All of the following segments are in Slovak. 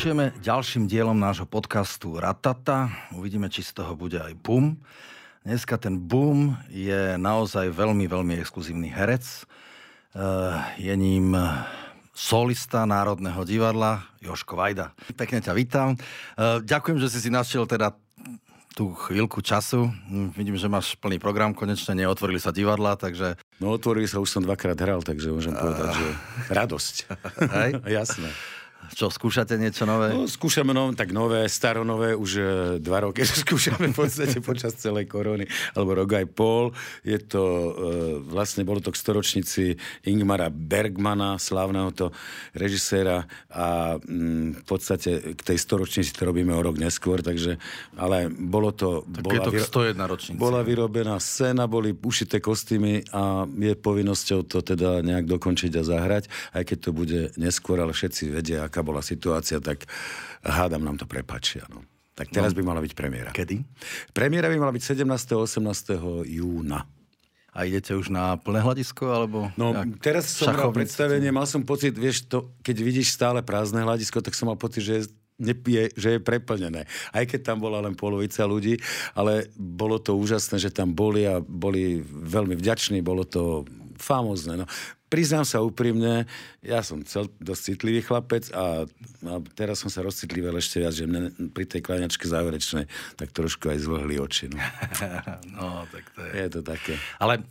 Pokračujeme ďalším dielom nášho podcastu Ratata. Uvidíme, či z toho bude aj boom. Dneska ten boom je naozaj veľmi, veľmi exkluzívny herec. Eh, je ním solista Národného divadla Joško Vajda. Pekne ťa vítam. Eh, ďakujem, že si si našiel teda tú chvíľku času. Hm, vidím, že máš plný program, konečne neotvorili sa divadla, takže... No otvorili sa, už som dvakrát hral, takže môžem povedať, že radosť. Hej? Jasné. Čo, skúšate niečo nové? No, skúšame no, tak nové, staronové, už e, dva roky skúšame v podstate počas celej korony, alebo rok aj pol. Je to, e, vlastne bolo to k storočnici Ingmara Bergmana, slávneho to režiséra a mm, v podstate k tej storočnici to robíme o rok neskôr, takže, ale bolo to... Tak bola, je to k 101 ročnici. Bola vyrobená scéna, boli ušité kostýmy a je povinnosťou to teda nejak dokončiť a zahrať, aj keď to bude neskôr, ale všetci vedia, aká bola situácia, tak hádam nám to prepačia. No. Tak teraz no. by mala byť premiéra. Kedy? Premiéra by mala byť 17. 18. júna. A idete už na plné hľadisko, alebo... No, teraz som hral predstavenie, mal som pocit, vieš, to, keď vidíš stále prázdne hľadisko, tak som mal pocit, že je nepije, že je preplnené. Aj keď tam bola len polovica ľudí, ale bolo to úžasné, že tam boli a boli veľmi vďační, bolo to famózne. No. Priznám sa úprimne, ja som cel, dosť citlivý chlapec a, a teraz som sa rozcitlivel ešte viac, že mne pri tej kláňačke záverečnej tak trošku aj zvlhli oči. No. no, tak to je... Je to také. Ale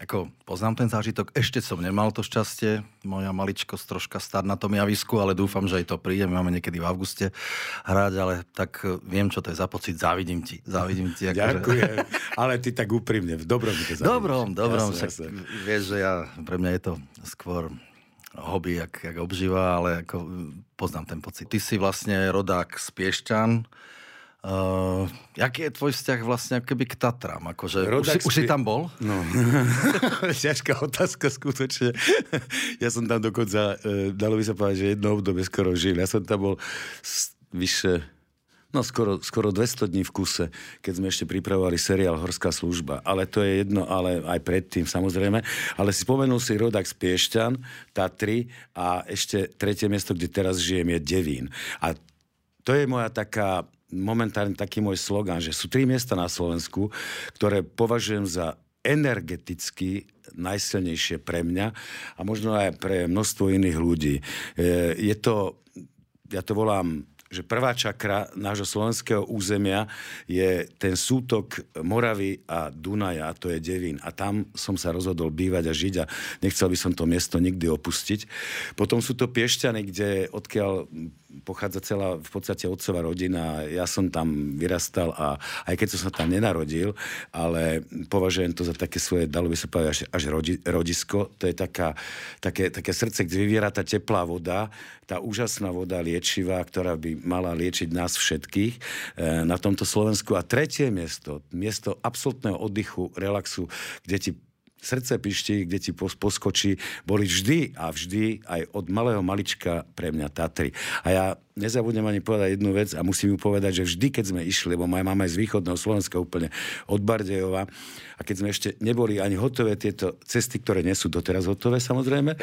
ako poznám ten zážitok, ešte som nemal to šťastie, moja maličkosť troška stať na tom javisku, ale dúfam, že aj to príde, my máme niekedy v auguste hrať, ale tak e, viem, čo to je za pocit, závidím ti. Závidím ti akože... Ďakujem, ale ty tak úprimne, v dobrom to závidíš. Dobrom, dobrom, jasne, však jasne. vieš, že ja, pre mňa je to skôr hobby, jak, jak obžíva, ale ako poznám ten pocit. Ty si vlastne rodák z Piešťan, Uh, jaký je tvoj vzťah vlastne keby k Tatram? Akože, už, si, už si tam bol? No, ťažká otázka skutočne. ja som tam dokonca, uh, dalo by sa povedať, že jedno obdobie skoro žil. Ja som tam bol vyše No skoro, skoro 200 dní v kuse, keď sme ešte pripravovali seriál Horská služba. Ale to je jedno, ale aj predtým samozrejme. Ale si spomenul si rodak z Piešťan, Tatry a ešte tretie miesto, kde teraz žijem, je Devín. A to je moja taká momentálne taký môj slogan, že sú tri miesta na Slovensku, ktoré považujem za energeticky najsilnejšie pre mňa a možno aj pre množstvo iných ľudí. E, je to, ja to volám že prvá čakra nášho slovenského územia je ten sútok Moravy a Dunaja, a to je Devín. A tam som sa rozhodol bývať a žiť a nechcel by som to miesto nikdy opustiť. Potom sú to Piešťany, kde odkiaľ pochádza celá v podstate otcová rodina. Ja som tam vyrastal a aj keď som sa tam nenarodil, ale považujem to za také svoje, dalo by sa povedať, až, až rodi, rodisko. To je taká, také, také srdce, kde vyviera tá teplá voda, tá úžasná voda liečivá, ktorá by mala liečiť nás všetkých e, na tomto Slovensku. A tretie miesto, miesto absolútneho oddychu, relaxu, kde ti srdce pišti, kde ti poskočí, boli vždy a vždy aj od malého malička pre mňa Tatry. A ja nezabudnem ani povedať jednu vec a musím ju povedať, že vždy, keď sme išli, lebo moja mama je z východného Slovenska úplne od Bardejova a keď sme ešte neboli ani hotové tieto cesty, ktoré nie sú doteraz hotové samozrejme, e,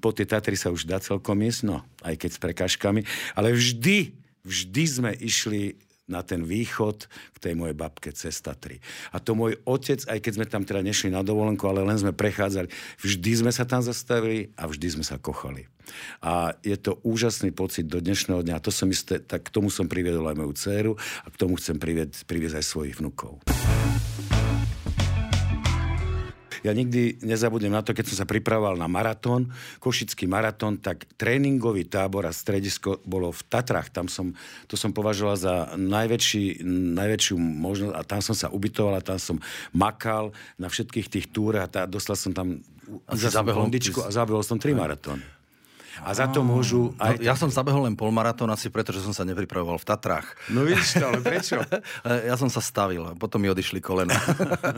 po tie Tatry sa už dá celkom ísť, no aj keď s prekážkami, ale vždy, vždy sme išli na ten východ k tej mojej babke cez Tatry. A to môj otec, aj keď sme tam teda nešli na dovolenku, ale len sme prechádzali, vždy sme sa tam zastavili a vždy sme sa kochali. A je to úžasný pocit do dnešného dňa. To som isté, tak k tomu som priviedol aj moju dceru a k tomu chcem priviesť, priviesť aj svojich vnukov. Ja nikdy nezabudnem na to, keď som sa pripravoval na maratón, košický maratón, tak tréningový tábor a stredisko bolo v Tatrach. Tam som, to som považoval za najväčší, najväčšiu možnosť a tam som sa ubytoval a tam som makal na všetkých tých túrach a tá, dostal som tam a, zabehol, a zabehol som tri maratóny. A za to môžu... No, aj... No, ja som zabehol len polmaratón asi preto, že som sa nepripravoval v Tatrách. No vidíš to, ale prečo? ja som sa stavil, potom mi odišli kolena.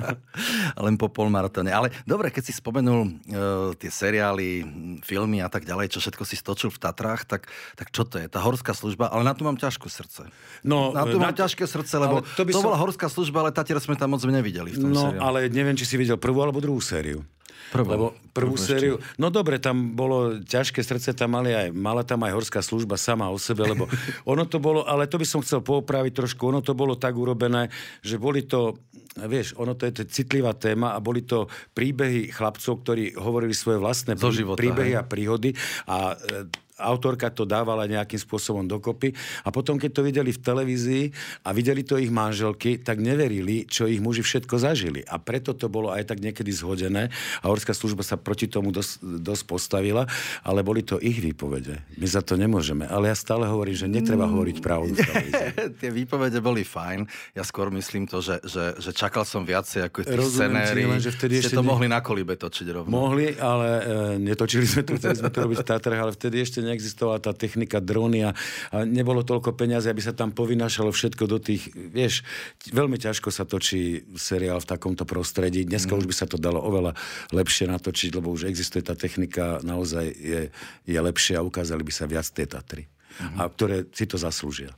len po polmaratóne. Ale dobre, keď si spomenul uh, tie seriály, filmy a tak ďalej, čo všetko si stočil v Tatrách, tak, tak čo to je? Tá horská služba? Ale na to mám ťažké srdce. No, na to na mám ťažké srdce, lebo to, by to som... bola horská služba, ale Tatier sme tam moc nevideli v tom No, seriálu. ale neviem, či si videl prvú alebo druhú sériu. Prvú. Lebo prvú, Prvú sériu... No dobre, tam bolo ťažké srdce, tam mali aj, mala tam aj horská služba sama o sebe, lebo ono to bolo, ale to by som chcel poopraviť trošku, ono to bolo tak urobené, že boli to vieš, ono to je to citlivá téma a boli to príbehy chlapcov, ktorí hovorili svoje vlastné Zo života, príbehy hej. a príhody a e, autorka to dávala nejakým spôsobom dokopy a potom, keď to videli v televízii a videli to ich manželky, tak neverili, čo ich muži všetko zažili. A preto to bolo aj tak niekedy zhodené a horská služba sa proti tomu dosť, dosť postavila, ale boli to ich výpovede. My za to nemôžeme. Ale ja stále hovorím, že netreba hovoriť pravdu. Tie výpovede boli fajn. Ja skôr myslím to, že, že, že čakal som viacej ako tých len, že vtedy Ste ešte to ne- mohli na kolibe točiť rovno. Mohli, ale e, netočili sme to, chceli sme to robiť v Tatrach, ale vtedy ešte neexistovala tá technika drony a, a nebolo toľko peniazy, aby sa tam povynášalo všetko do tých, vieš, veľmi ťažko sa točí seriál v takomto prostredí. Dneska Mhm. už by sa to dalo oveľa lepšie natočiť, lebo už existuje tá technika, naozaj je, je lepšie a ukázali by sa viac tie Tatry. Mhm. A ktoré si to zaslúžia.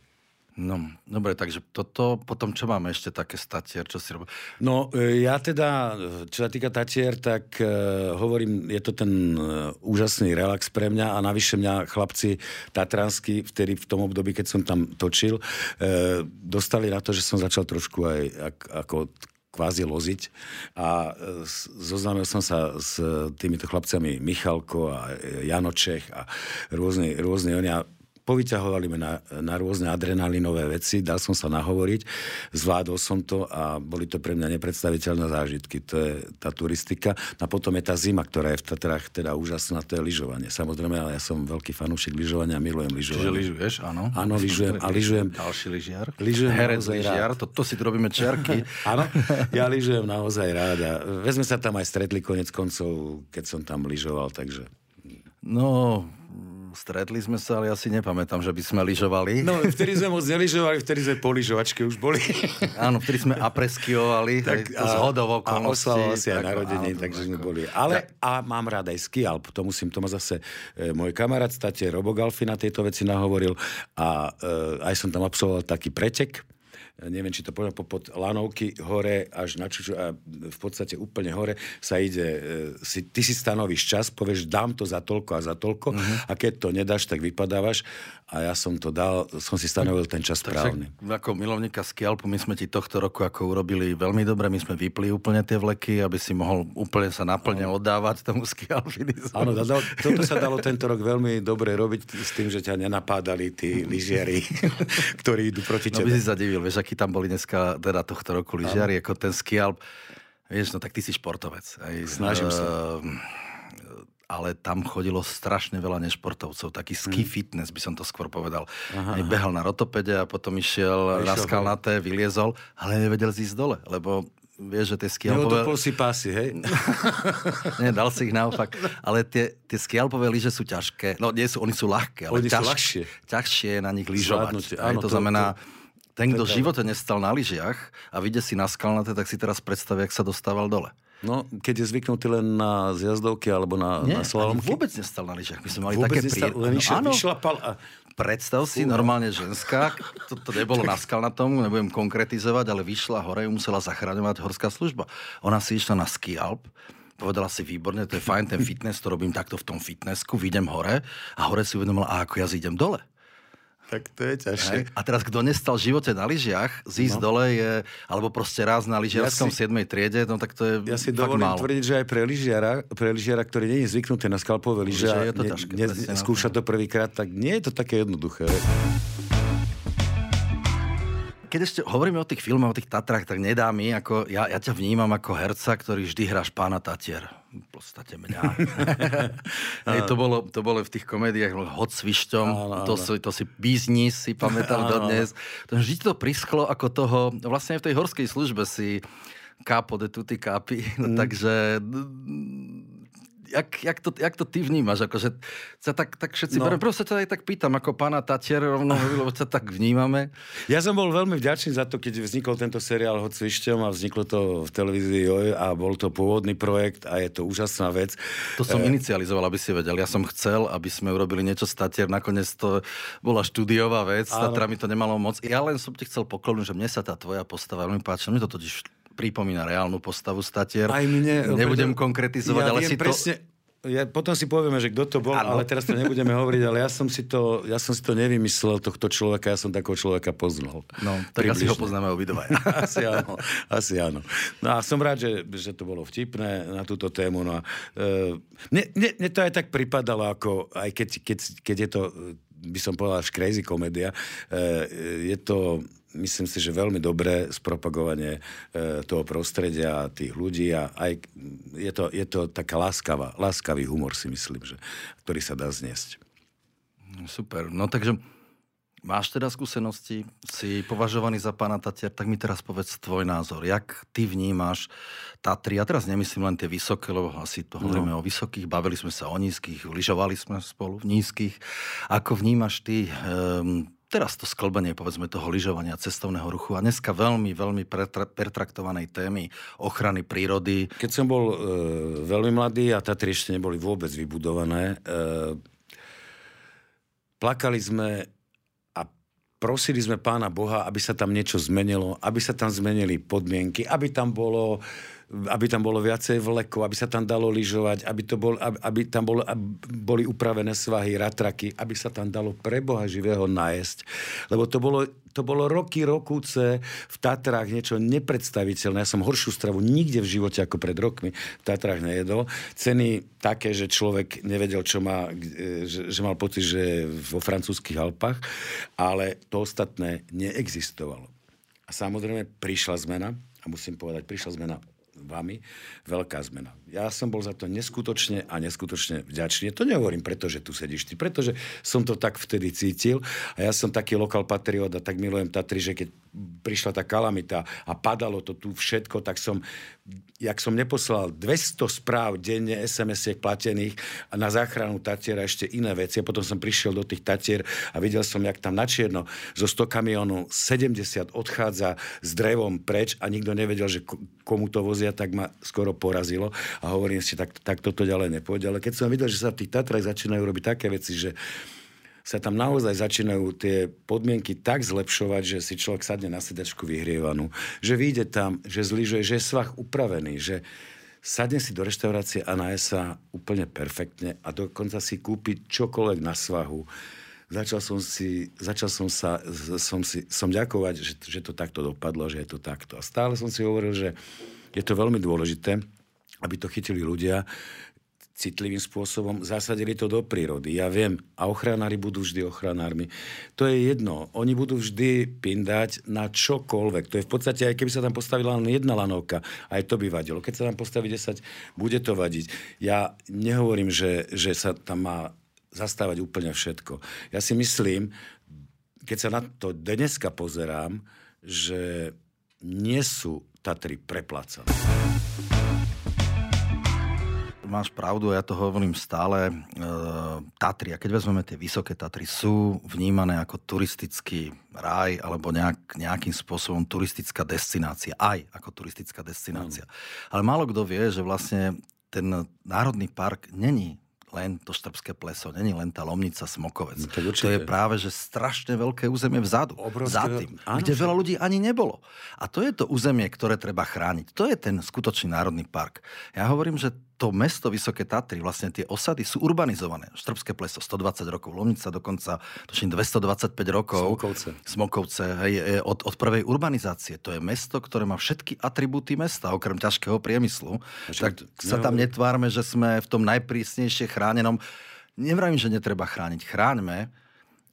No, dobre, takže toto, potom čo máme ešte také statier, čo si robil? No, e, ja teda, e, čo sa týka Tatier, tak e, hovorím, je to ten e, úžasný relax pre mňa a navyše mňa chlapci tatranskí, vtedy v tom období, keď som tam točil, e, dostali na to, že som začal trošku aj ak, ako kvázi loziť a e, zoznámil som sa s týmito chlapcami Michalko a Jano Čech a rôzne, rôzne oni a povyťahovali ma na, na rôzne adrenalinové veci, dal som sa nahovoriť, zvládol som to a boli to pre mňa nepredstaviteľné zážitky. To je tá turistika. A potom je tá zima, ktorá je v Tatrách teda úžasná, to je lyžovanie. Samozrejme, ale ja som veľký fanúšik lyžovania, milujem lyžovanie. Čiže lyžuješ, áno? Áno, lyžujem a lyžujem. Ďalší lyžiar. Lyžujem Herec lyžiar, to, to si tu robíme čerky. Áno, ja lyžujem naozaj rád a sme sa tam aj stretli konec koncov, keď som tam lyžoval, takže... No, stretli sme sa, ale ja si nepamätám, že by sme lyžovali. No, vtedy sme moc nelyžovali, vtedy sme po lyžovačke už boli. Áno, vtedy sme apreskiovali, tak, to z hodov a oslavoval si aj narodenie, áno, takže sme boli. Ale a mám rád aj ski Alp, to musím, to ma zase e, môj kamarát state Robo Galfi na tieto veci nahovoril a e, aj som tam absolvoval taký pretek, neviem, či to poviem, popod lanovky hore až na čuču a v podstate úplne hore sa ide, e, si, ty si stanovíš čas, povieš, dám to za toľko a za toľko Mhm. a keď to nedáš, tak vypadávaš a ja som to dal, som si stanovil ten čas správny. Takže ako milovníka skialpu, my sme ti tohto roku ako urobili veľmi dobre, my sme vypli úplne tie vleky, aby si mohol úplne sa naplne oddávať tomu skialpinizmu. Áno, dal, toto sa dalo tento rok veľmi dobre robiť s tým, že ťa nenapádali tí lyžiari, ktorí idú proti No by tebe. si sa divil, vieš, akí tam boli dneska, teda tohto roku lyžiari, ako ten skialp. Vieš, no tak ty si športovec. Aj, Snažím sa. Ehm, ale tam chodilo strašne veľa nešportovcov, taký ski Mhm. fitness by som to skôr povedal. Aha, behal na rotopede a potom išiel na išiel skalnaté, vyliezol, ale nevedel zísť dole, lebo vieš, že tie skialpové... Neodopol si pásy, hej? Nie, dal si ich naopak. Ale tie, tie skialpové lyže sú ťažké. No nie sú, oni sú ľahké, ale Oni sú ťaž, ľahšie. ťažšie je na nich lyžovať. Aj Áno, to, to- znamená, ten, kto to v živote nestal na lyžiach a vidie si na skalnaté, tak si teraz predstaví, jak sa dostával dole. No, keď je zvyknutý len na zjazdovky alebo na, Nie, na slalomky. vôbec nestal na lyžiach. My sme mali Vôbec také nestal, príjemné. len išiel, áno, vyšlapal a... predstav si, normálne ženská, to, to nebolo na skalnatom, nebudem konkretizovať, ale vyšla hore, musela zachraňovať horská služba. Ona si išla na ski Alp, povedala si výborne, to je fajn, ten fitness, to robím takto v tom fitnessku, vidím hore a hore si uvedomila, a ako ja zidem dole. Tak to je ťažšie. Hej? A teraz, kto nestal v živote na lyžiach, zísť no. dole je, alebo proste raz na lyžiarskom Ja si- 7. triede, no tak to je Ja si dovolím málo. tvrdiť, že aj pre lyžiara, pre lyžiara, ktorý nie je zvyknutý na skalpové lyže je to ne, ťažké, ne, presne, no. skúša to prvýkrát, tak nie je to také jednoduché. Keď ešte hovoríme o tých filmoch, o tých Tatrách, tak nedá mi, ako, ja, ja ťa vnímam ako herca, ktorý vždy hráš pána Tatier. V podstate mňa. Hej, to, bolo, to bolo v tých komédiách no, Hod s Višťom, Áno, to, áno. si, to si biznis, si pamätám dodnes. To vždy to prischlo ako toho, vlastne aj v tej horskej službe si kápo de tutti kápi, no, takže jak, jak, to, jak to ty vnímaš? Akože sa tak, tak všetci... No. No. Proste ťa aj tak pýtam, ako pána Tatier rovno, lebo ťa tak vnímame. Ja som bol veľmi vďačný za to, keď vznikol tento seriál Hod s a vzniklo to v televízii Joj a bol to pôvodný projekt a je to úžasná vec. To som inicializoval, aby si vedel. Ja som chcel, aby sme urobili niečo s Tatier. Nakoniec to bola štúdiová vec. Áno. Tatra mi to nemalo moc. Ja len som ti chcel poklonúť, že mne sa tá tvoja postava veľmi páčila. Mne to totiž pripomína reálnu postavu Statier. Aj mne. Nebudem preto, konkretizovať, ja ale si presne, to ja, potom si povieme, že kto to bol, ano. ale teraz to nebudeme hovoriť, ale ja som, si to, ja som si to nevymyslel, tohto človeka, ja som takého človeka poznal. No, tak Približne. asi ho poznáme obidva. asi áno, asi áno. No a som rád, že, že to bolo vtipné na túto tému. No a, e, mne, mne, mne to aj tak pripadalo, ako, aj keď, keď, keď je to, by som povedal, až crazy komédia, e, je to myslím si, že veľmi dobré spropagovanie e, toho prostredia a tých ľudí a aj je to, je to taká láskavá, láskavý humor si myslím, že, ktorý sa dá zniesť. Super. No takže máš teda skúsenosti, si považovaný za pána Tatier, tak mi teraz povedz tvoj názor. Jak ty vnímaš Tatry? Ja teraz nemyslím len tie vysoké, lebo asi to hovoríme no. o vysokých, bavili sme sa o nízkych, lyžovali sme spolu v nízkych. Ako vnímaš ty um, teraz to sklbenie, povedzme, toho lyžovania, cestovného ruchu a dneska veľmi, veľmi pretra- pertraktovanej témy ochrany prírody. Keď som bol e, veľmi mladý a Tatry ešte neboli vôbec vybudované, e, plakali sme a prosili sme pána Boha, aby sa tam niečo zmenilo, aby sa tam zmenili podmienky, aby tam bolo aby tam bolo viacej vlekov, aby sa tam dalo lyžovať, aby, to bol, aby, aby tam bol, aby boli upravené svahy, ratraky, aby sa tam dalo pre Boha živého najesť. Lebo to bolo, to bolo roky, rokúce v Tatrách niečo nepredstaviteľné. Ja som horšiu stravu nikde v živote ako pred rokmi v Tatrách nejedol. Ceny také, že človek nevedel, čo má, že, že mal pocit, že vo francúzských Alpách, ale to ostatné neexistovalo. A samozrejme prišla zmena, a musím povedať, prišla zmena vami, veľká zmena. Ja som bol za to neskutočne a neskutočne vďačný. To nehovorím preto, že tu sedíš ty, pretože som to tak vtedy cítil a ja som taký lokal patriot a tak milujem Tatry, že keď prišla tá kalamita a padalo to tu všetko, tak som, jak som neposlal 200 správ denne, SMS-iek platených na záchranu Tatiera ešte iné veci. A potom som prišiel do tých Tatier a videl som, jak tam na čierno zo 100 kamionov 70 odchádza s drevom preč a nikto nevedel, že komu to vozia, tak ma skoro porazilo. A hovorím si, tak, tak toto ďalej nepôjde. Ale keď som videl, že sa v tých Tatrách začínajú robiť také veci, že sa tam naozaj začínajú tie podmienky tak zlepšovať, že si človek sadne na sedačku vyhrievanú, že vyjde tam, že zlyžuje, že je svach upravený, že sadne si do reštaurácie a naje sa úplne perfektne a dokonca si kúpi čokoľvek na svahu. Začal som, si, začal som sa, som, si, som ďakovať, že, že to takto dopadlo, že je to takto. A stále som si hovoril, že je to veľmi dôležité, aby to chytili ľudia, citlivým spôsobom, zasadili to do prírody. Ja viem, a ochranári budú vždy ochranármi. To je jedno. Oni budú vždy pindať na čokoľvek. To je v podstate, aj keby sa tam postavila len jedna lanovka, aj to by vadilo. Keď sa tam postaví 10, bude to vadiť. Ja nehovorím, že, že sa tam má zastávať úplne všetko. Ja si myslím, keď sa na to dneska pozerám, že nie sú Tatry preplácané máš pravdu, ja to hovorím stále. E, Tatry, a keď vezmeme tie vysoké Tatry, sú vnímané ako turistický raj alebo nejak, nejakým spôsobom turistická destinácia. Aj ako turistická destinácia. Mm. Ale málo kto vie, že vlastne ten národný park není len to štrbské pleso, není len tá lomnica Smokovec. No, to, to je práve, že strašne veľké územie vzadu, Obrovské... za tým, áno, kde veľa ľudí ani nebolo. A to je to územie, ktoré treba chrániť. To je ten skutočný národný park. Ja hovorím, že to mesto Vysoké Tatry, vlastne tie osady sú urbanizované. Štrbské pleso 120 rokov, Lomnica dokonca, tuším 225 rokov. Smokovce. Smokovce, hej, od, od prvej urbanizácie. To je mesto, ktoré má všetky atribúty mesta, okrem ťažkého priemyslu. Čo, tak sa tam netvárme, že sme v tom najprísnejšie chránenom. Nevrajím, že netreba chrániť. Chráňme,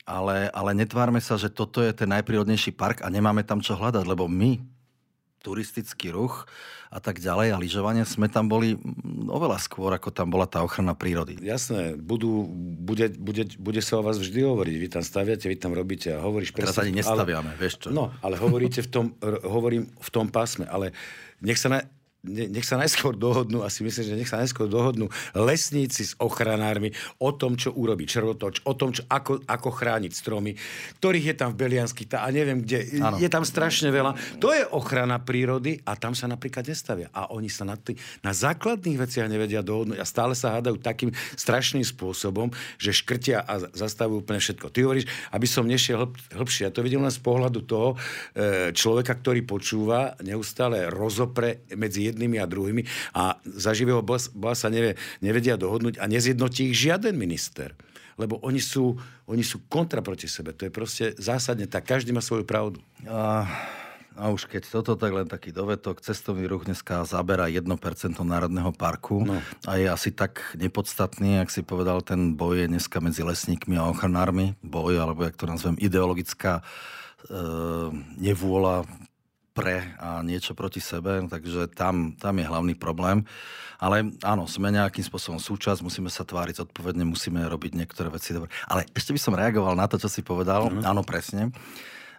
ale, ale netvárme sa, že toto je ten najprírodnejší park a nemáme tam čo hľadať, lebo my, turistický ruch a tak ďalej a lyžovanie, sme tam boli oveľa skôr, ako tam bola tá ochrana prírody. Jasné, budú, bude, bude, bude sa o vás vždy hovoriť. Vy tam staviate, vy tam robíte a hovoríš presne. Teraz ani nestaviame, ale, vieš čo. No, ale hovoríte v tom, hovorím v tom pásme, ale nech sa na, nech sa najskôr dohodnú, asi myslím, že nech sa najskôr dohodnú lesníci s ochranármi o tom, čo urobí červotoč, o tom, čo, ako, ako chrániť stromy, ktorých je tam v Beliansky a neviem kde. Ano. Je tam strašne veľa. To je ochrana prírody a tam sa napríklad nestavia. A oni sa na, tý, na základných veciach nevedia dohodnúť a stále sa hádajú takým strašným spôsobom, že škrtia a zastavujú úplne všetko. Ty hovoríš, aby som nešiel hlb, hlbšie. Ja to vidím len z pohľadu toho e, človeka, ktorý počúva, neustále rozopre medzi jednými a druhými a za živého boha sa nevie, nevedia dohodnúť a nezjednotí ich žiaden minister. Lebo oni sú, oni sú kontra proti sebe. To je proste zásadne tak. Každý má svoju pravdu. A, a už keď toto, tak len taký dovetok. Cestovný ruch dneska zabera 1% Národného parku no. a je asi tak nepodstatný, ak si povedal, ten boj je dneska medzi lesníkmi a ochranármi. Boj, alebo jak to nazvem, ideologická e, nevôľa pre a niečo proti sebe, takže tam, tam je hlavný problém. Ale áno, sme nejakým spôsobom súčasť, musíme sa tváriť zodpovedne, musíme robiť niektoré veci dobre. Ale ešte by som reagoval na to, čo si povedal. Mm-hmm. Áno, presne.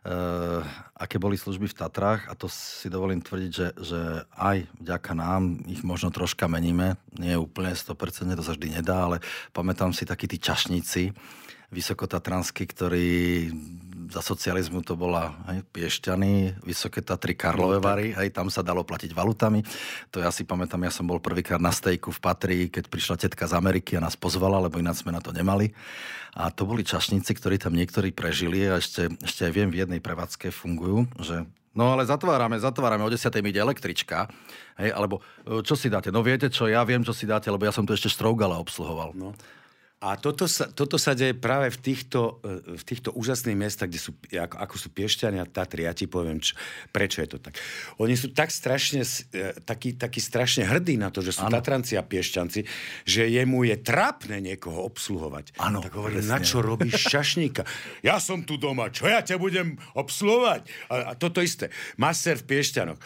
Uh, aké boli služby v Tatrách a to si dovolím tvrdiť, že, že aj vďaka nám ich možno troška meníme. Nie je úplne 100%, to sa vždy nedá, ale pamätám si takí tí čašníci, vysokotatranskí, ktorí za socializmu to bola hej, Piešťany, Vysoké Tatry, Karlové no, Vary, hej, tam sa dalo platiť valutami. To ja si pamätám, ja som bol prvýkrát na stejku v Patri, keď prišla tetka z Ameriky a nás pozvala, lebo ináč sme na to nemali. A to boli čašníci, ktorí tam niektorí prežili a ešte, ešte aj viem, v jednej prevádzke fungujú, že No ale zatvárame, zatvárame, o 10. ide električka. Hej, alebo e, čo si dáte? No viete čo, ja viem, čo si dáte, lebo ja som tu ešte Strougala obsluhoval. No. A toto sa, toto sa deje práve v týchto, e, v týchto úžasných miestach, kde sú, ako, ako sú Piešťania, Tatry. Ja ti poviem, čo, prečo je to tak. Oni sú tak strašne, e, takí, takí strašne hrdí na to, že sú ano. Tatranci a Piešťanci, že jemu je trápne niekoho obsluhovať. Áno, tak hovorím, na čo robíš šašníka? ja som tu doma, čo ja ťa budem obsluhovať? A, a toto isté. Maser v Piešťanoch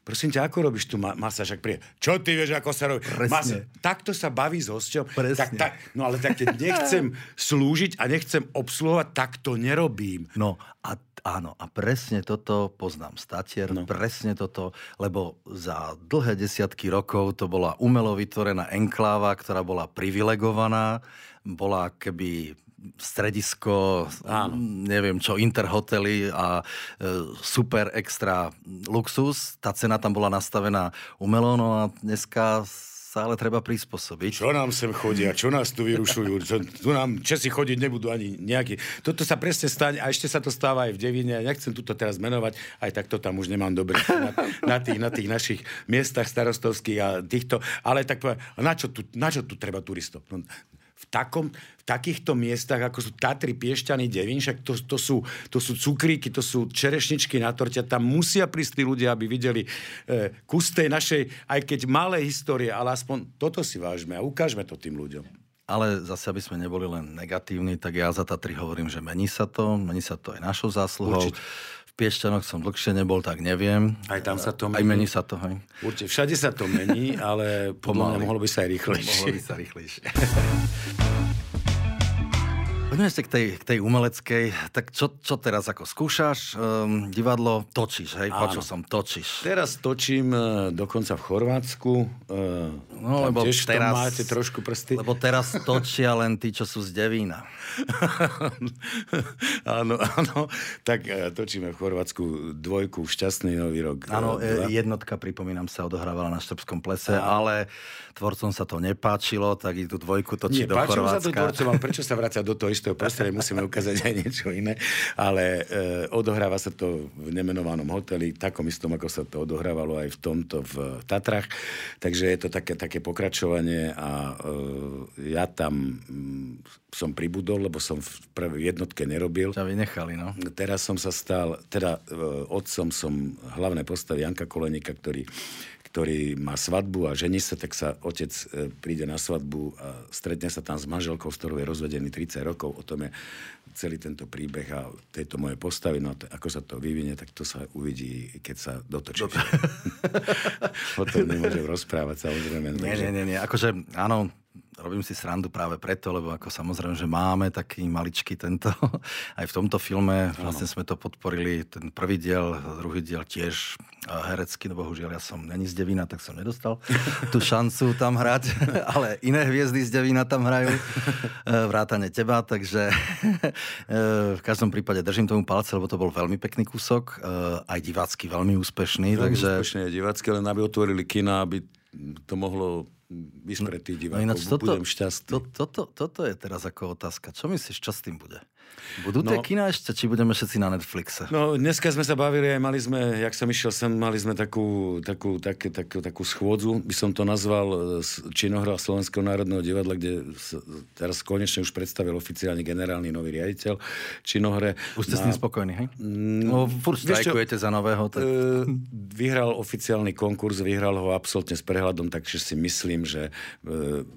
Prosím ťa, ako robíš tu ma- masáž? Ak príde, čo ty vieš, ako sa robí? Mas- takto sa baví s hosťom. Tak, tak, no ale tak keď nechcem slúžiť a nechcem obsluhovať, tak to nerobím. No a áno, a presne toto poznám statier, no. presne toto, lebo za dlhé desiatky rokov to bola umelo vytvorená enkláva, ktorá bola privilegovaná, bola keby stredisko, Áno. neviem čo, interhotely a e, super extra luxus. Tá cena tam bola nastavená umelo, no a dneska sa ale treba prispôsobiť. Čo nám sem chodia, čo nás tu vyrušujú, čo, tu nám Česi chodiť nebudú ani nejaký. Toto sa presne stane a ešte sa to stáva aj v Devine. Ja nechcem túto teraz menovať, aj takto tam už nemám dobre na, na, tých, na tých našich miestach starostovských a týchto. Ale tak na čo tu, na čo tu treba turistov? No, takom, v takýchto miestach, ako sú Tatry, Piešťany, Devín, však to, to, sú, to sú cukríky, to sú čerešničky na torte, tam musia prísť tí ľudia, aby videli e, kus tej našej, aj keď malej histórie, ale aspoň toto si vážme a ukážme to tým ľuďom. Ale zase, aby sme neboli len negatívni, tak ja za Tatry hovorím, že mení sa to, mení sa to aj našou zásluhou. Určite. Piešťanoch som dlhšie nebol, tak neviem. Aj tam sa to mení. Aj mení sa to, hej. Určite, všade sa to mení, ale pomaly. mohlo by sa aj rýchlejšie. Mohlo by sa rýchlejšie. Poďme ešte k tej, k tej umeleckej. Tak čo, čo teraz ako skúšaš? Um, divadlo točíš, hej? Počul som, točíš. Teraz točím uh, dokonca v Chorvátsku. Uh, no, lebo tiež teraz, máte trošku prsty. Lebo teraz točia len tí, čo sú z Devína. áno, áno. Tak uh, točíme v Chorvátsku dvojku, šťastný nový rok. Áno, uh, jednotka, pripomínam sa, odohrávala na Štrbskom plese, a... ale tvorcom sa to nepáčilo, tak idú dvojku točiť do Chorvátska. sa to tvorcom, ale prečo sa vráca do toho istého prostredia, musíme ukázať aj niečo iné. Ale e, odohráva sa to v nemenovanom hoteli, takom istom, ako sa to odohrávalo aj v tomto v Tatrach. Takže je to také, také pokračovanie a e, ja tam m, mm, som pribudol, lebo som v prvej jednotke nerobil. Ťa vynechali, no. Teraz som sa stal, teda e, otcom som hlavné postavy Janka Kolenika, ktorý ktorý má svadbu a žení sa, tak sa otec príde na svadbu a stretne sa tam s manželkou, s ktorou je rozvedený 30 rokov. O tom je celý tento príbeh a tejto moje postavy. No ako sa to vyvinie, tak to sa uvidí, keď sa dotočí. o tom nemôžem rozprávať, samozrejme. Nie, nie, nie, nie. Akože, áno, robím si srandu práve preto, lebo ako samozrejme, že máme taký maličký tento, aj v tomto filme, vlastne sme to podporili, ten prvý diel, druhý diel tiež herecky, no bohužiaľ ja som není z Devina, tak som nedostal tú šancu tam hrať, ale iné hviezdy z Devina tam hrajú, e, vrátane teba, takže e, v každom prípade držím tomu palce, lebo to bol veľmi pekný kúsok, e, aj divácky veľmi úspešný. Veľmi takže... úspešný aj divácky, len aby otvorili kina, aby to mohlo pre tých divákov. No, toto, Budem šťastný. To, toto, toto je teraz ako otázka. Čo myslíš, čo s tým bude? Budú tie no, kina ešte, či budeme všetci na Netflixe? No, dneska sme sa bavili aj mali sme, jak som išiel sem, mali sme takú, takú, tak, tak, takú schôdzu, by som to nazval, e, činohra Slovenského národného divadla, kde teraz konečne už predstavil oficiálne generálny nový riaditeľ činohre. Už ste na... s tým spokojní, hej? No, furt strajkujete za nového. Tak... E, vyhral oficiálny konkurs, vyhral ho absolútne s prehľadom, takže si myslím, že e,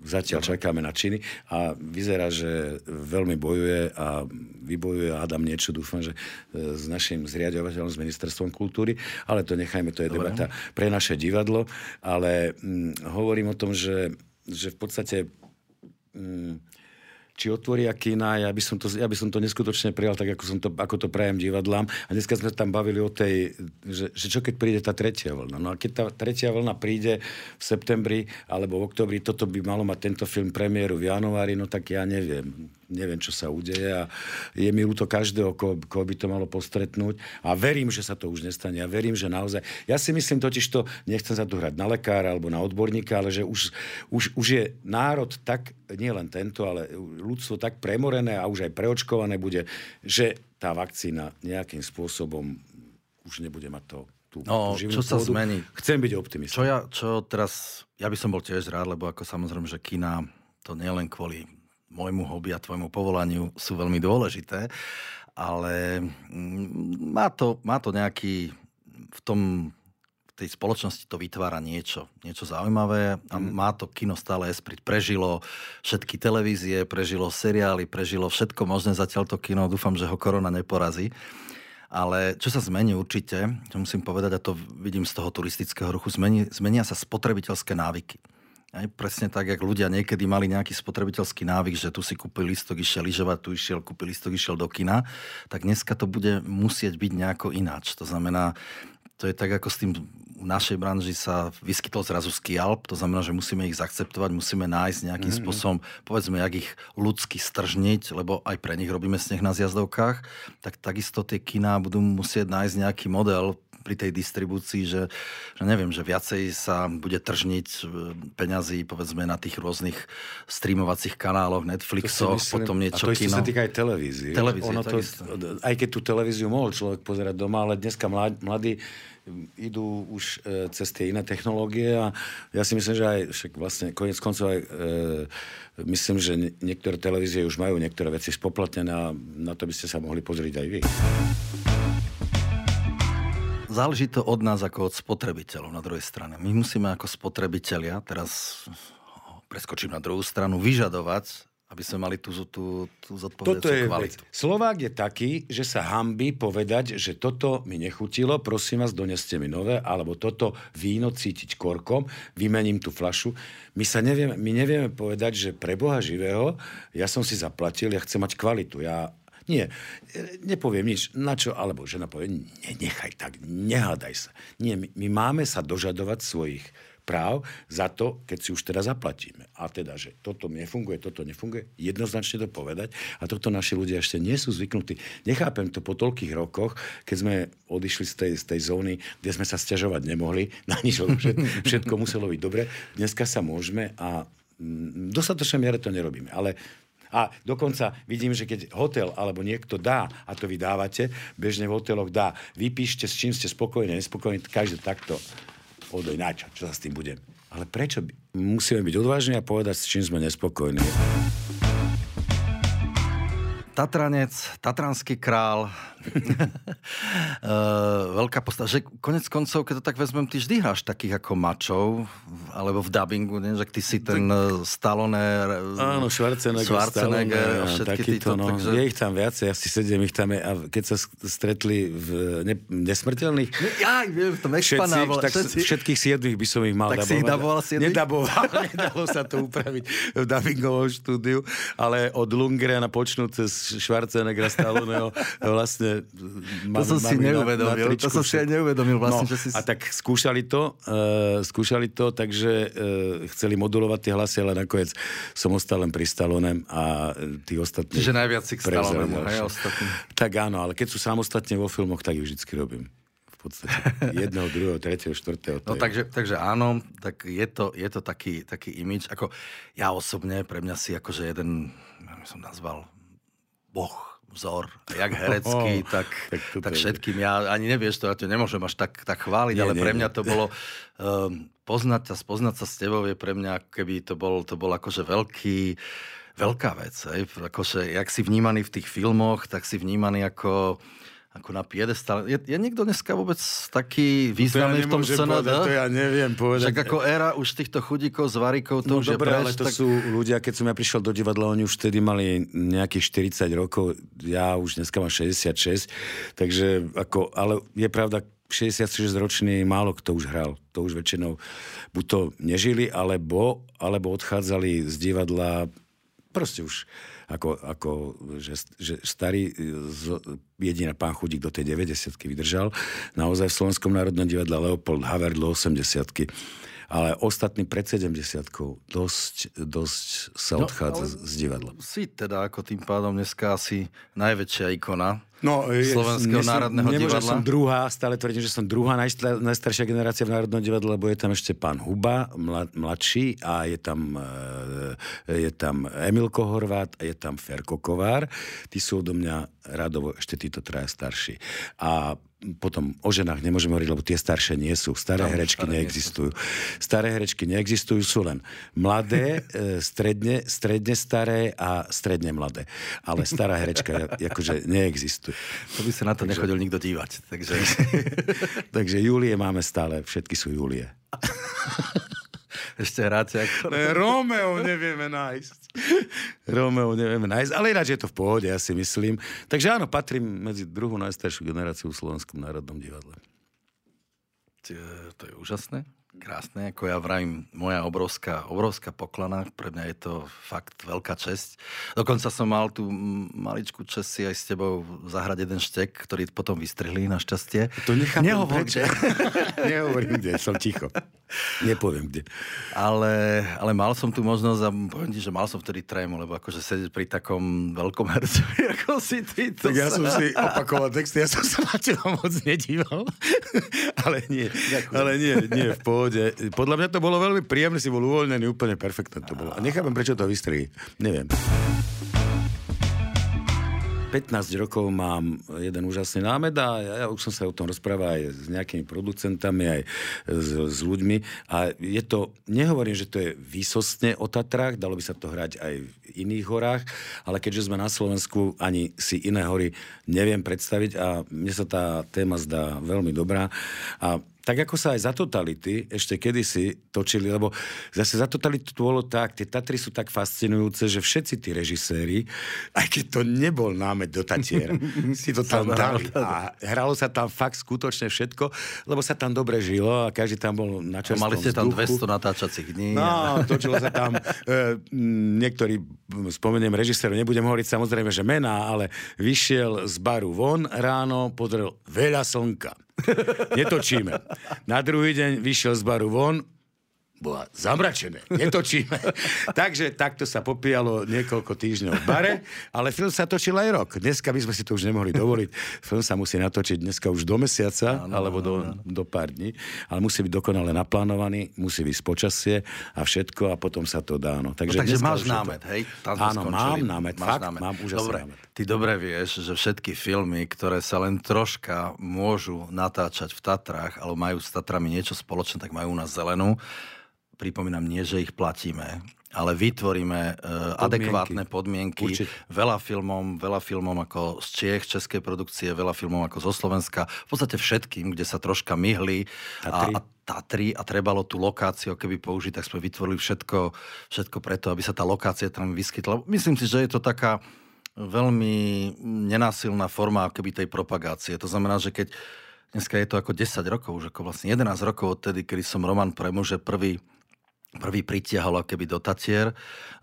zatiaľ čakáme na činy. A vyzerá, že veľmi bojuje a vybojuje. Adam niečo, dúfam, že e, s našim zriadovateľom, s ministerstvom kultúry, ale to nechajme, to je Dobre. debata pre naše divadlo, ale hm, hovorím o tom, že, že v podstate hm, či otvoria kina, ja by som to, ja by som to neskutočne prijal tak, ako, som to, ako to prajem divadlám. A dneska sme tam bavili o tej, že, že čo keď príde tá tretia vlna. No a keď tá tretia vlna príde v septembri alebo v oktobri, toto by malo mať tento film premiéru v januári, no tak ja neviem neviem, čo sa udeje a je mi ľúto každého, koho, koho by to malo postretnúť a verím, že sa to už nestane a verím, že naozaj, ja si myslím totiž to, nechcem sa tu hrať na lekára alebo na odborníka, ale že už, už, už je národ tak, nie len tento, ale ľudstvo tak premorené a už aj preočkované bude, že tá vakcína nejakým spôsobom už nebude mať to tú, no, tú čo sa pôdu. zmení? Chcem byť optimista. Čo, ja, čo teraz, ja by som bol tiež rád, lebo ako samozrejme, že kina to nie len kvôli môjmu hobby a tvojmu povolaniu sú veľmi dôležité, ale mm, má to, má to nejaký v tom v tej spoločnosti to vytvára niečo, niečo zaujímavé a mm. má to kino stále esprit. Prežilo všetky televízie, prežilo seriály, prežilo všetko možné zatiaľ to kino. Dúfam, že ho korona neporazí. Ale čo sa zmení určite, čo musím povedať, a to vidím z toho turistického ruchu, zmení, zmenia sa spotrebiteľské návyky. Aj presne tak, jak ľudia niekedy mali nejaký spotrebiteľský návyk, že tu si kúpil listok, išiel lyžovať, tu išiel, kúpil listok, išiel do kina, tak dneska to bude musieť byť nejako ináč. To znamená, to je tak ako s tým v našej branži sa vyskytol zrazu skialp, to znamená, že musíme ich zaakceptovať, musíme nájsť nejakým mm-hmm. spôsobom, povedzme, jak ich ľudsky stržniť, lebo aj pre nich robíme sneh na zjazdovkách, tak takisto tie kina budú musieť nájsť nejaký model pri tej distribúcii, že, že neviem, že viacej sa bude tržniť e, peňazí povedzme na tých rôznych streamovacích kanáloch, Netflixoch, myslím, potom niečo a to kino. sa týka aj televízie. Televízie, ono to, aj keď tú televíziu mohol človek pozerať doma, ale dneska mladí idú už e, cez tie iné technológie a ja si myslím, že aj však vlastne konec koncov aj e, myslím, že niektoré televízie už majú niektoré veci spoplatnené a na to by ste sa mohli pozrieť aj vy záleží to od nás ako od spotrebiteľov na druhej strane. My musíme ako spotrebitelia, teraz preskočím na druhú stranu, vyžadovať, aby sme mali tú, tú, tú zodpovedajúcu toto je kvalitu. Vec. Slovák je taký, že sa hambí povedať, že toto mi nechutilo, prosím vás, doneste mi nové, alebo toto víno cítiť korkom, vymením tú flašu. My, sa nevieme, my nevieme povedať, že pre Boha živého, ja som si zaplatil, ja chcem mať kvalitu. Ja nie, nepoviem nič. Na čo? Alebo žena povie, ne, nechaj tak, nehádaj sa. Nie, my, my máme sa dožadovať svojich práv za to, keď si už teda zaplatíme. A teda, že toto nefunguje, toto nefunguje, jednoznačne to povedať. A toto naši ľudia ešte nie sú zvyknutí. Nechápem to po toľkých rokoch, keď sme odišli z tej, z tej zóny, kde sme sa stiažovať nemohli, na nič, všetko, všetko muselo byť dobre. Dneska sa môžeme a v dostatočnej miere to nerobíme. Ale a dokonca vidím, že keď hotel alebo niekto dá, a to vy dávate, bežne v hoteloch dá, vypíšte, s čím ste spokojní, nespokojní, každý takto odoj na čo, sa s tým budem. Ale prečo musíme byť odvážni a povedať, s čím sme nespokojní. Tatranec, Tatranský král, veľká postava. Že konec koncov, keď to tak vezmem, ty vždy hráš takých ako mačov, alebo v dubbingu, nie? že ty si ten tak... Stallone... Áno, Schwarzenegger, Schwarzenegger Stallone, a všetky títo, no. takže... Je ich tam viacej, asi sedem ich tam je. A keď sa stretli v ne, nesmrteľných, Ja, viem, to všetci, Mexpana, tak všetci. všetkých siedmých by som ich mal Tak si ich daboval siedmých? Nedaboval, nedalo sa to upraviť v dubbingovom štúdiu, ale od Lundgrena počnúť cez Schwarzeneggera, Stalloneho, vlastne... To som si neuvedomil, to som si aj neuvedomil vlastne, no, že si... A tak skúšali to, uh, skúšali to, takže uh, chceli modulovať tie hlasy, ale nakoniec som ostal len pri Stallonem a e, tí ostatní... Čiže najviac si k hej, ostatní. Tak áno, ale keď sú samostatne vo filmoch, tak ich vždycky robím. V podstate. Jedného, druhého, tretieho, štvrtého. No takže, takže áno, tak je to, je to taký, taký imič. Ako ja osobne, pre mňa si akože jeden, ja som nazval, boh, vzor, jak herecký, Oh, tak, tak tak, všetkým. Ja ani nevieš to, ja to nemôžem až tak, tak chváliť, Nie, ale nie, pre mňa nie. to bolo... Um, poznať ťa, spoznať sa s tebou je pre mňa, keby to bol, to bol akože veľký, veľká vec. Hej? Akože, jak si vnímaný v tých filmoch, tak si vnímaný ako ako na piedestal. Je, je niekto dneska vôbec taký významný v tom SND? povedať, to ja neviem povedať. Však ako éra už týchto chudíkov z varikov, to No už je dobre, preč, ale to tak... sú ľudia, keď som ja prišiel do divadla, oni už vtedy mali nejakých 40 rokov, ja už dneska mám 66, takže ako, ale je pravda, 66 ročný málo kto už hral. To už väčšinou buď to nežili, alebo, alebo odchádzali z divadla proste už ako, ako že, že starý z, jediná pán Chudík do tej 90 vydržal. Naozaj v Slovenskom národnom divadle Leopold Haver do 80 ale ostatní pred 70 dosť, dosť sa No, odchádza ale- z, divadla. Si teda ako tým pádom dneska asi najväčšia ikona No, Slovenského nie som- národného nemôžem, divadla. som druhá, stále tvrdím, že som druhá najstla, najstaršia generácia v Národnom divadle, lebo je tam ešte pán Huba, mla, mladší, a je tam, e, je tam Emilko Horvát, a je tam Ferko Kovár. Tí sú odo mňa radovo ešte títo traja starší. A potom o ženách nemôžeme hovoriť, lebo tie staršie nie sú. Staré Tam herečky staré nie neexistujú. Staré herečky neexistujú, sú len mladé, e, stredne, stredne staré a stredne mladé. Ale stará herečka akože neexistuje. To by sa na to nechodil nikto dívať. Takže... Takže Julie máme stále, všetky sú Julie. Ešte hráte ako... Ne, Romeo nevieme nájsť. Romeo nevieme nájsť, ale ináč je to v pohode, ja si myslím. Takže áno, patrím medzi druhú najstaršiu generáciu v Slovenskom národnom divadle. To je úžasné, krásne. Ako ja vravím, moja obrovská, obrovská poklana. Pre mňa je to fakt veľká česť. Dokonca som mal tú maličkú česť si aj s tebou zahrať jeden štek, ktorý potom vystrihli našťastie. To nechápem, Nehovor, prečo. Nehovorím, kde, som ticho. Nepoviem, kde. Ale, ale mal som tu možnosť a poviem ti, že mal som vtedy trému, lebo akože sedieť pri takom veľkom hercovi, ako si ty. To Tak ja sa... som si opakoval texty, ja som sa na teba moc nedíval. ale nie, ale nie, nie, v pohode. Podľa mňa to bolo veľmi príjemné, si bol uvoľnený, úplne perfektné to bolo. A nechápem, prečo to vystrihli. Neviem. 15 rokov mám jeden úžasný námed a ja, ja už som sa o tom rozprával aj s nejakými producentami, aj s, s ľuďmi. A je to, nehovorím, že to je výsostne o Tatrách, dalo by sa to hrať aj v iných horách, ale keďže sme na Slovensku, ani si iné hory neviem predstaviť a mne sa tá téma zdá veľmi dobrá. A tak ako sa aj za totality ešte kedysi točili, lebo zase za totality to bolo tak, tie Tatry sú tak fascinujúce, že všetci tí režiséri, aj keď to nebol námed do Tatier, si to tam dali. A hralo sa tam fakt skutočne všetko, lebo sa tam dobre žilo a každý tam bol na čerstvom Mali ste tam vzduchu. 200 natáčacích dní. No, točilo sa tam, e, m, spomeniem režisérov, nebudem hovoriť samozrejme, že mená, ale vyšiel z baru von ráno, pozrel veľa slnka. Netočíme. Na druhý deň vyšiel z baru von, bola zamračené. Netočíme. Takže takto sa popíjalo niekoľko týždňov v bare, ale film sa točil aj rok. Dneska by sme si to už nemohli dovoliť. Film sa musí natočiť dneska už do mesiaca, alebo do, do pár dní, ale musí byť dokonale naplánovaný, musí byť počasie a všetko a potom sa to dá. No. Takže, Takže dneska máš je to- námet, hej? Tam Áno, mám námet, Máš fakt, mám úžasný dobre, námet. Ty dobre vieš, že všetky filmy, ktoré sa len troška môžu natáčať v Tatrách, alebo majú s Tatrami niečo spoločné, tak majú u nás zelenú. Pripomínam, nie, že ich platíme, ale vytvoríme uh, adekvátne podmienky. Určite. Veľa filmom, veľa filmom ako z Čiech, českej produkcie, veľa filmom ako zo Slovenska, v podstate všetkým, kde sa troška myhli a, a Tatry a trebalo tú lokáciu keby použiť, tak sme vytvorili všetko, všetko preto, aby sa tá lokácia tam vyskytla. Myslím si, že je to taká veľmi nenásilná forma keby tej propagácie. To znamená, že keď dneska je to ako 10 rokov, už ako vlastne 11 rokov odtedy, kedy som Roman Premuže prvý prvý pritiahol keby do Tatier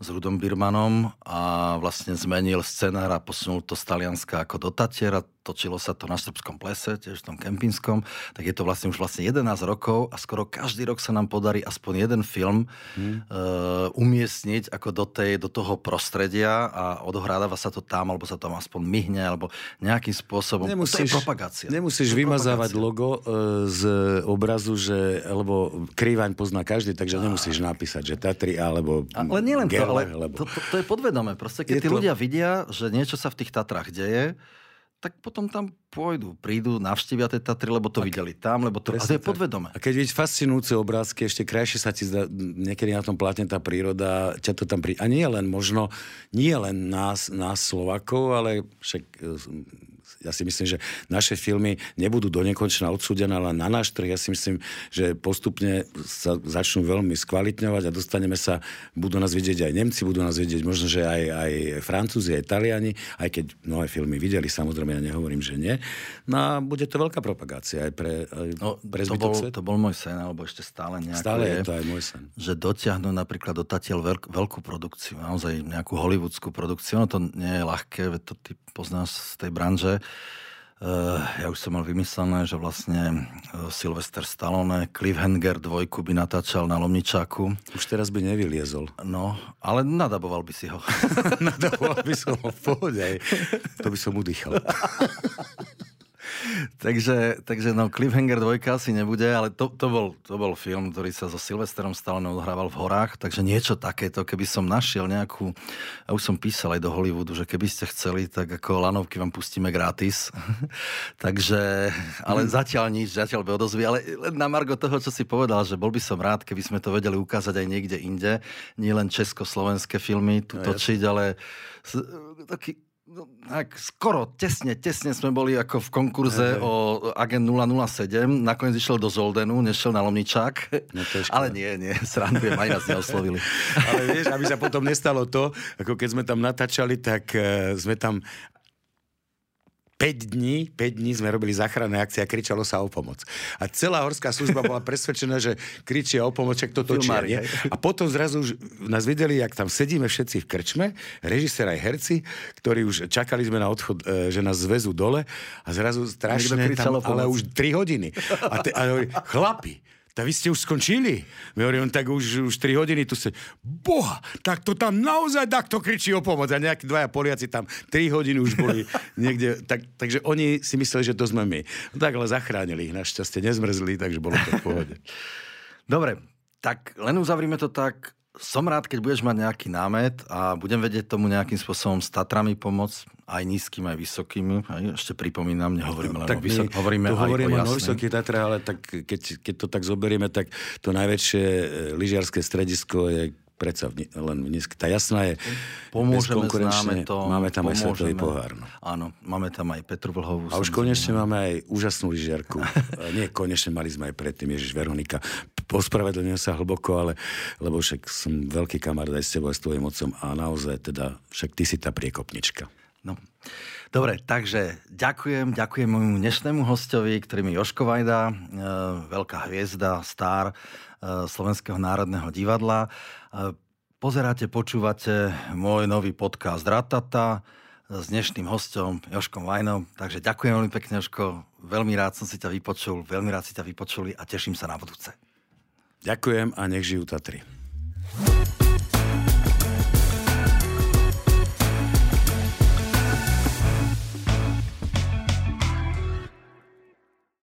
s Rudom Birmanom a vlastne zmenil scenár a posunul to z Talianska ako do Tatier a točilo sa to na Srbskom plese, tiež v tom kempinskom, tak je to vlastne už vlastne 11 rokov a skoro každý rok sa nám podarí aspoň jeden film hmm. uh, umiestniť ako do, tej, do toho prostredia a odohráva sa to tam, alebo sa tam aspoň myhne, alebo nejakým spôsobom. Nemusíš, to je propagácia. Nemusíš to vymazávať propagácia. logo uh, z obrazu, že, lebo krývaň pozná každý, takže nemusíš napísať, že Tatry alebo Ale nie len to, ale lebo... to, to, to je podvedomé. Proste, keď Je tí to- ľudia vidia, že niečo sa v tých Tatrách deje, tak potom tam pôjdu, prídu, navštívia tie Tatry, lebo to videli tam, lebo to... A to je podvedomé. A keď vidíš fascinujúce obrázky, ešte krajšie sa ti zdá, niekedy na tom plátne tá príroda, ťa to tam pri... A nie len možno, nie len nás, nás Slovakov, ale však e, ja si myslím, že naše filmy nebudú do nekonečna odsúdené, ale na náš trh ja si myslím, že postupne sa začnú veľmi skvalitňovať a dostaneme sa, budú nás vidieť aj Nemci, budú nás vidieť možno, že aj, aj Francúzi, aj Taliani, aj keď mnohé filmy videli, samozrejme ja nehovorím, že nie. No a bude to veľká propagácia aj pre, aj No, pre to, bol, to bol môj sen, alebo ešte stále nejako Stále je, je to aj môj sen. že dotiahnu napríklad do Tatiel veľk, veľkú produkciu, naozaj nejakú hollywoodskú produkciu. Ono to nie je ľahké, to ty poznáš z tej branže. Uh, ja už som mal vymyslené, že vlastne uh, Sylvester Stallone Cliffhanger dvojku by natáčal na Lomničáku. Už teraz by nevyliezol. No, ale nadaboval by si ho. Nadoval by som ho v pohode. To by som udýchal. takže, takže no, Cliffhanger 2 asi nebude, ale to, to, bol, to bol film, ktorý sa so Silvesterom stále odohrával v horách, takže niečo takéto, keby som našiel nejakú, ja už som písal aj do Hollywoodu, že keby ste chceli, tak ako lanovky vám pustíme gratis. takže, ale zatiaľ nič, zatiaľ by odozvy, ale len na margo toho, čo si povedal, že bol by som rád, keby sme to vedeli ukázať aj niekde inde, nie len československé filmy tu No, točiť, ale s- taký tak skoro, tesne, tesne sme boli ako v konkurze hej. o Agent 007. Nakoniec išiel do Zoldenu, nešiel na Lomničák. No. Ale nie, nie, srandujem, ani nás neoslovili. Ale vieš, aby sa potom nestalo to, ako keď sme tam natáčali, tak uh, sme tam 5 dní, 5 dní sme robili záchranné akcie a kričalo sa o pomoc. A celá horská služba bola presvedčená, že kričia o pomoc, čak to točia. Nie? A potom zrazu už nás videli, jak tam sedíme všetci v krčme, režisér aj herci, ktorí už čakali sme na odchod, e, že nás zvezú dole a zrazu strašne tam, ale už 3 hodiny. A, te, a hovorí, chlapi, tak vy ste už skončili? Hovorím, tak už, už 3 hodiny tu sa... Boha, tak to tam naozaj takto kričí o pomoc. A nejakí dvaja Poliaci tam 3 hodiny už boli niekde. Tak, takže oni si mysleli, že to sme my. No tak ale zachránili ich, našťastie nezmrzli, takže bolo to v pohode. Dobre, tak len uzavrime to tak. Som rád, keď budeš mať nejaký námet a budem vedieť tomu nejakým spôsobom s Tatrami pomôcť, aj nízkym, aj vysokým. Aj, ešte pripomínam, nehovoríme len o Tak my vysok, hovoríme tu aj hovoríme o o. Vysokých Tatrách, ale tak keď, keď to tak zoberieme, tak to najväčšie e, lyžiarske stredisko je predsa v, len v Nízky. Tá jasná je Pomôžeme, známe to. Máme tam aj pomôžeme. svetový pohár. No. Áno, máme tam aj Petru Vlhovú. A už konečne máme aj úžasnú lyžiarku. Nie, konečne mali sme aj predtým, Ježiš Veronika. Ospravedlňujem sa hlboko, ale lebo však som veľký kamarát aj s tebou, aj s tvojim otcom a naozaj teda, však ty si tá priekopnička. No. Dobre, takže ďakujem, ďakujem môjmu dnešnému hostovi, ktorým je Joško Vajda, e, veľká hviezda, star e, Slovenského národného divadla. E, pozeráte, počúvate môj nový podcast Ratata s dnešným hostom Joškom Vajnom. Takže ďakujem veľmi pekne, Joško. Veľmi rád som si ťa vypočul, veľmi rád si ťa vypočuli a teším sa na budúce. Ďakujem a nech žijú Tatry.